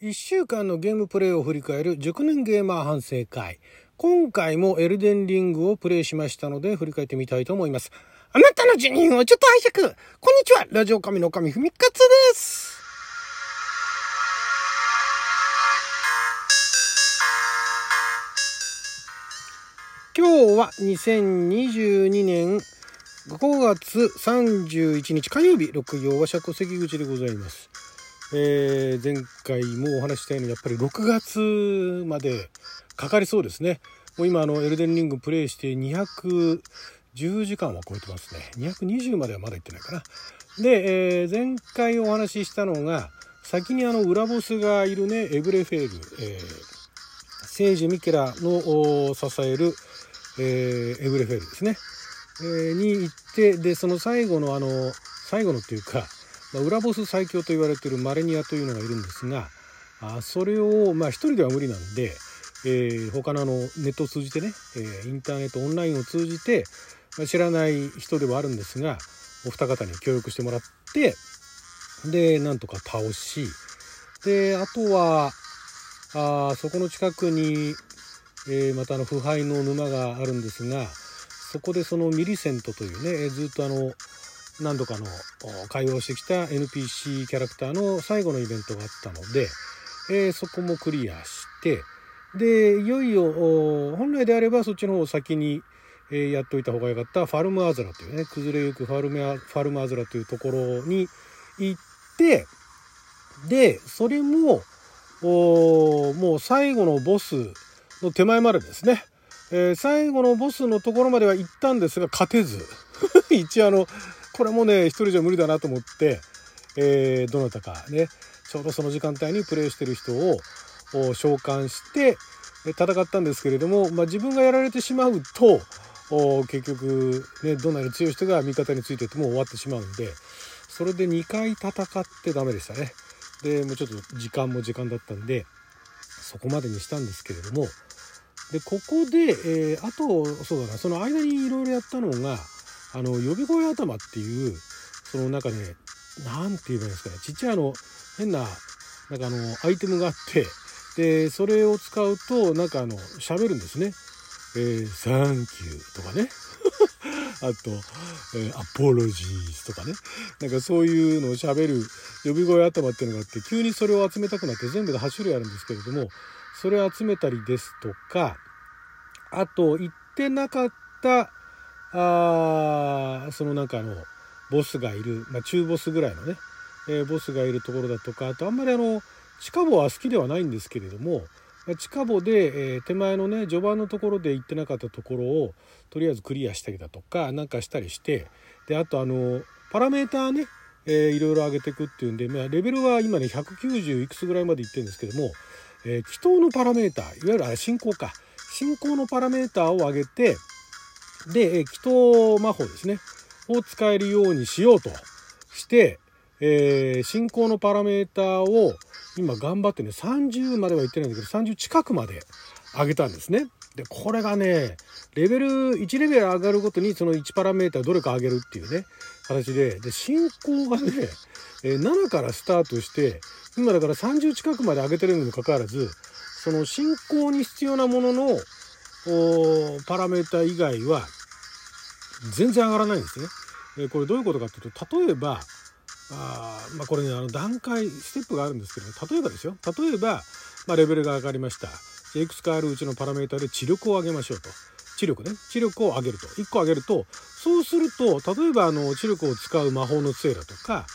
1週間のゲームプレイを振り返る熟年ゲーマー反省会。今回もエルデンリングをプレイしましたので振り返ってみたいと思います。あなたの辞任をちょっと拝借こんにちはラジオ神の神ふみかつです今日は2022年5月31日火曜日、六曜は釈関口でございます。えー、前回もお話したようにやっぱり6月までかかりそうですね。もう今あのエルデンリングプレイして210時間は超えてますね。220まではまだ行ってないかな。で、えー、前回お話ししたのが先にあの裏ボスがいるねエブレフェール、えー、聖ジ・ミケラの支える、えー、エブレフェールですね、えー、に行ってでその最後のあの最後のっていうかまあ、裏ボス最強と言われているマレニアというのがいるんですがあそれをまあ一人では無理なんで、えー、他のあのネットを通じてね、えー、インターネットオンラインを通じて、まあ、知らない人ではあるんですがお二方に協力してもらってでなんとか倒しであとはあそこの近くに、えー、またあの腐敗の沼があるんですがそこでそのミリセントというねずっとあの何度かの会話をしてきた NPC キャラクターの最後のイベントがあったので、えー、そこもクリアしてでいよいよ本来であればそっちの方を先に、えー、やっといた方がよかったファルムアズラというね崩れゆくファルメアファルムアズラというところに行ってでそれももう最後のボスの手前までですね、えー、最後のボスのところまでは行ったんですが勝てず。一応あのこれもね一人じゃ無理だなと思って、えー、どなたかねちょうどその時間帯にプレイしてる人を召喚して戦ったんですけれども、まあ、自分がやられてしまうと結局、ね、どんなに強い人が味方についてても終わってしまうんでそれで2回戦ってダメでしたね。でもうちょっと時間も時間だったんでそこまでにしたんですけれどもでここで、えー、あとそうだなその間にいろいろやったのがあの呼び声頭っていうその中で何て言えばいいんですかね。ちっちゃいあの変ななんかあのアイテムがあってでそれを使うとなんかあの喋るんですね。えー、サンキューとかね。あと、えー、アポロジーズとかね。なんかそういうのを喋る呼び声頭っていうのがあって急にそれを集めたくなって全部で8種類あるんですけれどもそれを集めたりですとかあと言ってなかったあそのなんかあのボスがいる、まあ、中ボスぐらいのね、えー、ボスがいるところだとかあとあんまりあの地下墓は好きではないんですけれどもまあ地下墓で、えー、手前のね序盤のところで行ってなかったところをとりあえずクリアしたりだとかなんかしたりしてであとあのパラメーターね、えー、いろいろ上げていくっていうんで、まあ、レベルは今ね190いくつぐらいまでいってるんですけども、えー、祈祷のパラメーターいわゆるあれ進行か。進行のパラメーターを上げてで、祈祷魔法ですね。を使えるようにしようとして、えー、進行のパラメーターを今頑張ってね、30までは言ってないんだけど、30近くまで上げたんですね。で、これがね、レベル、1レベル上がるごとにその1パラメーターどれか上げるっていうね、形で、で、進行がね、えー、7からスタートして、今だから30近くまで上げてるにもかかわらず、その進行に必要なもののパラメータ以外は全然上がらないんですね。えこれどういうことかっていうと例えばあまあ、これねあの段階ステップがあるんですけど例えばですよ。例えば、まあ、レベルが上がりました。いくつかあるうちのパラメータで知力を上げましょうと。知力ね。知力を上げると。1個上げるとそうすると例えばあの知力を使う魔法の杖だとか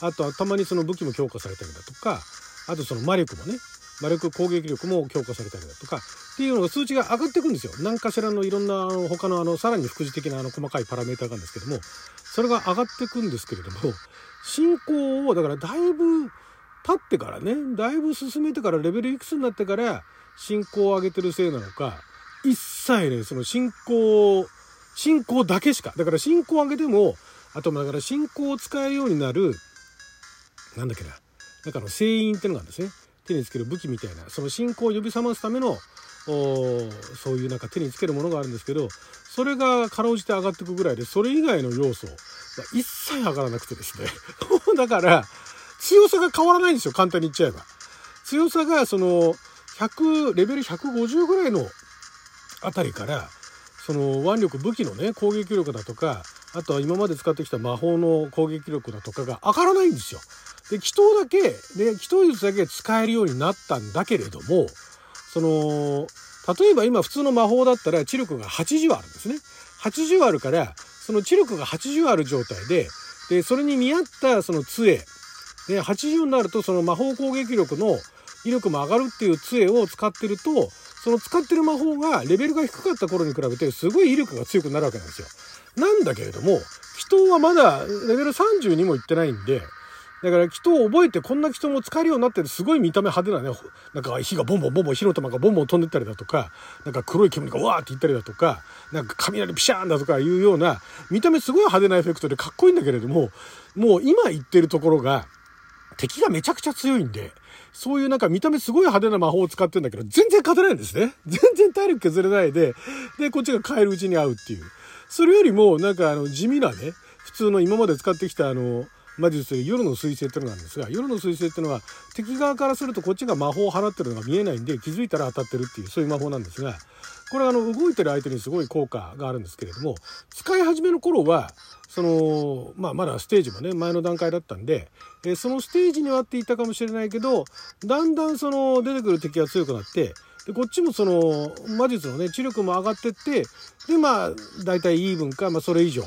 あとはたまにその武器も強化されたりだとかあとその魔力もね魔力攻撃力も強化されたりだとかっていうのが数値が上がっていくんですよ。何かしらのいろんなあの他のあのさらに副次的なあの細かいパラメータがあるんですけどもそれが上がっていくんですけれども進行をだからだいぶ経ってからねだいぶ進めてからレベルいくつになってから進行を上げてるせいなのか一切ねその進行進行だけしかだから進行を上げてもあとだから進行を使えるようになるなんだっけななんかの声音ってのがあるんですね。手につける武器みたいなその信仰を呼び覚ますためのそういうなんか手につけるものがあるんですけどそれがかろうじて上がっていくぐらいでそれ以外の要素は一切上がらなくてですね だから強さが変わらないんですよ簡単に言っちゃえば強さがその100レベル150ぐらいのあたりからその腕力武器のね攻撃力だとかあとは今まで使ってきた魔法の攻撃力だとかが上がらないんですよ。で祈祷だけで祈祷術だけ使えるようになったんだけれどもその例えば今普通の魔法だったら知力が80あるんですね。80あるからその知力が80ある状態ででそれに見合ったその杖で80になるとその魔法攻撃力の威力も上がるっていう杖を使ってるとその使ってる魔法がレベルが低かった頃に比べてすごい威力が強くなるわけなんですよ。なんだけれども祈祷はまだレベル30にもいってないんでだから祈祷を覚えてこんな祈祷も使えるようになってるすごい見た目派手なねなんか火がボンボンボンボン火の玉がボンボン飛んでったりだとかなんか黒い煙がわーっていったりだとかなんか雷ピシャーンだとかいうような見た目すごい派手なエフェクトでかっこいいんだけれどももう今言ってるところが敵がめちゃくちゃ強いんでそういうなんか見た目すごい派手な魔法を使ってるんだけど全然勝てないんですね。全然体力削れないででこっちが変えるうちに合うっていう。それよりもなんかあの地味なね普通の今まで使ってきたあの魔術夜の彗星っていうのがあるんですが夜の彗星っていうのは敵側からするとこっちが魔法を放ってるのが見えないんで気づいたら当たってるっていうそういう魔法なんですがこれはあの動いてる相手にすごい効果があるんですけれども使い始めの頃はそのまあまだステージもね前の段階だったんで、えそのステージにはっていたかもしれないけどだんだんその出てくる敵が強くなってでこっちもその魔術のね知力も上がってってでまあ大体イーブンか、まあ、それ以上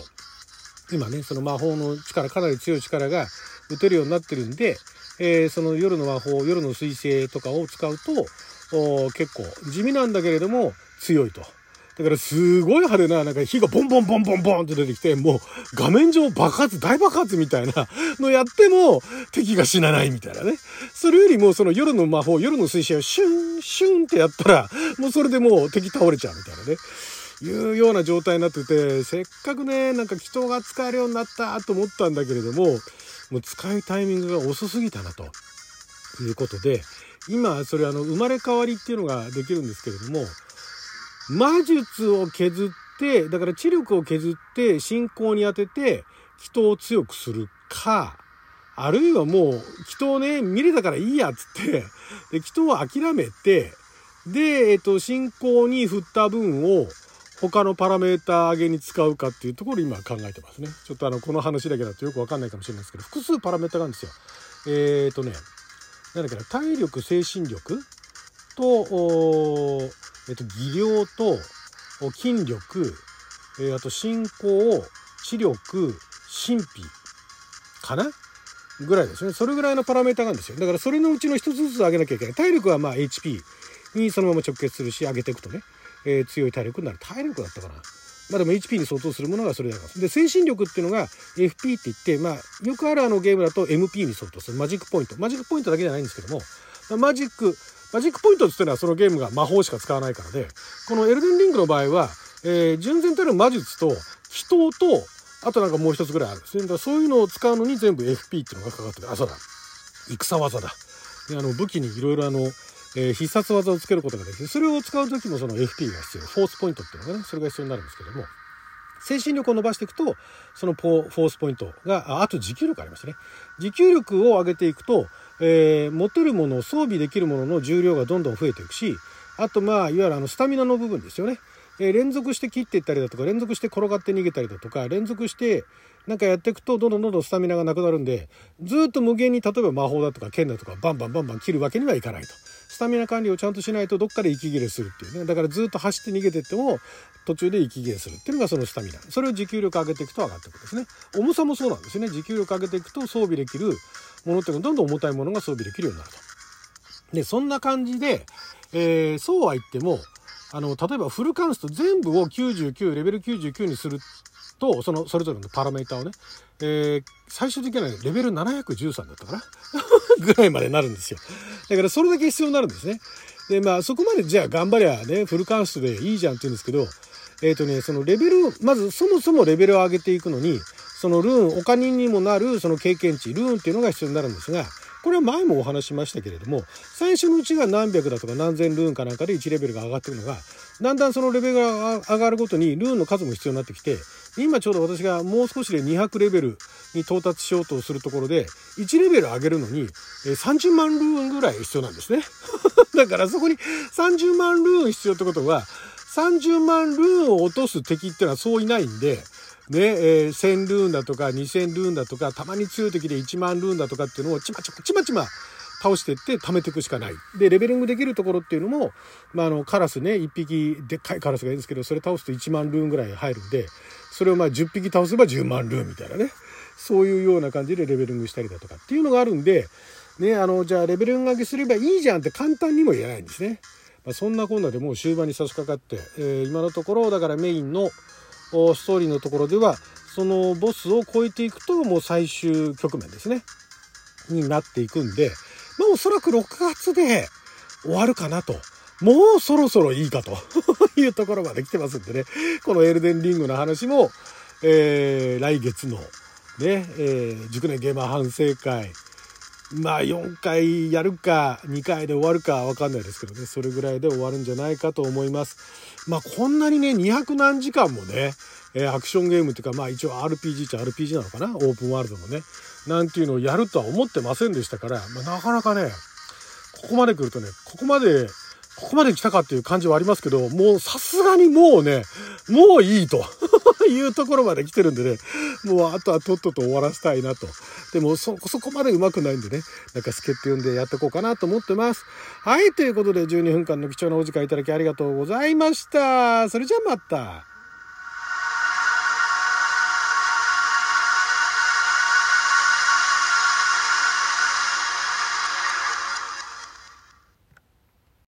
今ねその魔法の力かなり強い力が打てるようになってるんで、えー、その夜の魔法夜の彗星とかを使うと結構地味なんだけれども強いと。だからすごい派手な、なんか火がボンボンボンボンボンって出てきて、もう画面上爆発、大爆発みたいなのやっても敵が死なないみたいなね。それよりもその夜の魔法、夜の水星をシュン、シュンってやったら、もうそれでもう敵倒れちゃうみたいなね。いうような状態になってて、せっかくね、なんか祈祷が使えるようになったと思ったんだけれども、もう使うタイミングが遅すぎたなと。いうことで、今、それあの、生まれ変わりっていうのができるんですけれども、魔術を削って、だから知力を削って信仰に当てて、祈祷を強くするか、あるいはもう、祈祷ね、見れたからいいやつって、で、祈祷を諦めて、で、えっと、信仰に振った分を、他のパラメータ上げに使うかっていうところを今考えてますね。ちょっとあの、この話だけだとよくわかんないかもしれないですけど、複数パラメータがあるんですよ。えっ、ー、とね、なんだっけな、体力、精神力と、えっ、と、技量と筋力、えー、あと進行、知力、神秘かな？ぐらいですね。それぐらいのパラメータがあるんですよ。だからそれのうちの一つずつ上げなきゃいけない。体力はまあ HP にそのまま直結するし、上げていくとね。えー、強い体力になる。体力だったかな。まあでも HP に相当するものがそれだから。で、精神力っていうのが FP って言って、まあ、よくあるあのゲームだと MP に相当する。マジックポイント。マジックポイントだけじゃないんですけども、マジック、マジックポイントっていうのはそのゲームが魔法しか使わないからで、このエルデンリングの場合は、えー、純然たる魔術と、祈祷と、あとなんかもう一つぐらいあるんですね。だからそういうのを使うのに全部 FP っていうのがかかってる。あ、そうだ。戦技だ。で、あの、武器にいろいろあの、えー、必殺技をつけることができる。それを使う時もその FP が必要。フォースポイントっていうのがね、それが必要になるんですけども、精神力を伸ばしていくと、そのフォースポイントが、あと持久力ありますね。持久力を上げていくと、えー、持てるもの、装備できるものの重量がどんどん増えていくし、あとまあ、いわゆるあの、スタミナの部分ですよね。え、連続して切っていったりだとか、連続して転がって逃げたりだとか、連続してなんかやっていくと、どんどんどんどんスタミナがなくなるんで、ずっと無限に例えば魔法だとか剣だとか、バンバンバンバン切るわけにはいかないと。スタミナ管理をちゃんとしないとどっかで息切れするっていうね。だからずっと走って逃げてっても途中で息切れするっていうのがそのスタミナ。それを持久力上げていくと上がっていくんですね。重さもそうなんですね。持久力上げていくと装備できるものっていうのどんどん重たいものが装備できるようになると。で、そんな感じで、えー、そうは言っても、あの、例えばフルカンスト全部を99、レベル99にすると、その、それぞれのパラメータをね、えー、最終的にはレベル713だったかな？ぐらいまでなるんですよ。だからそれだけ必要になるんですね。で、まあそこまでじゃあ頑張りゃね、フルカンストでいいじゃんって言うんですけど、えっ、ー、とね、そのレベル、まずそもそもレベルを上げていくのに、そのルーン、お金にもなるその経験値、ルーンっていうのが必要になるんですが、これは前もお話しましたけれども、最初のうちが何百だとか何千ルーンかなんかで1レベルが上がってるのが、だんだんそのレベルが上がるごとにルーンの数も必要になってきて、今ちょうど私がもう少しで200レベルに到達しようとするところで、1レベル上げるのに30万ルーンぐらい必要なんですね。だからそこに30万ルーン必要ってことは、30万ルーンを落とす敵っていうのはそういないんで、ね、えー、1000ルーンだとか2000ルーンだとか、たまに強い時で1万ルーンだとかっていうのをちまちまちまちま倒してって貯めていくしかない。で、レベリングできるところっていうのも、まあ、あの、カラスね、1匹でっかいカラスがいるんですけど、それ倒すと1万ルーンぐらい入るんで、それをまあ10匹倒せば10万ルーンみたいなね。そういうような感じでレベリングしたりだとかっていうのがあるんで、ね、あの、じゃあレベル上げすればいいじゃんって簡単にも言えないんですね。まあ、そんなこんなでもう終盤に差し掛かって、えー、今のところだからメインのストーリーのところではそのボスを超えていくともう最終局面ですねになっていくんで、まあ、おそらく6月で終わるかなと。もうそろそろいいかと いうところまで来てますんでね。このエルデンリングの話も、えー、来月のね、え、熟年ゲーマー反省会、まあ4回やるか2回で終わるかわかんないですけどね、それぐらいで終わるんじゃないかと思います。まあこんなにね、200何時間もね、え、アクションゲームっていうか、まあ一応 RPG っちゃ RPG なのかな？オープンワールドのね。なんていうのをやるとは思ってませんでしたから、まあ、なかなかね、ここまで来るとね、ここまでここまで来たかっていう感じはありますけど、もうさすがにもうね、もういいというところまで来てるんでね、もうあとはとっとと終わらせたいなと。でもそ、そこまで上手くないんでね、なんか助っ人呼んでやってこうかなと思ってます。はい、ということで12分間の貴重なお時間いただきありがとうございました。それじゃあまた。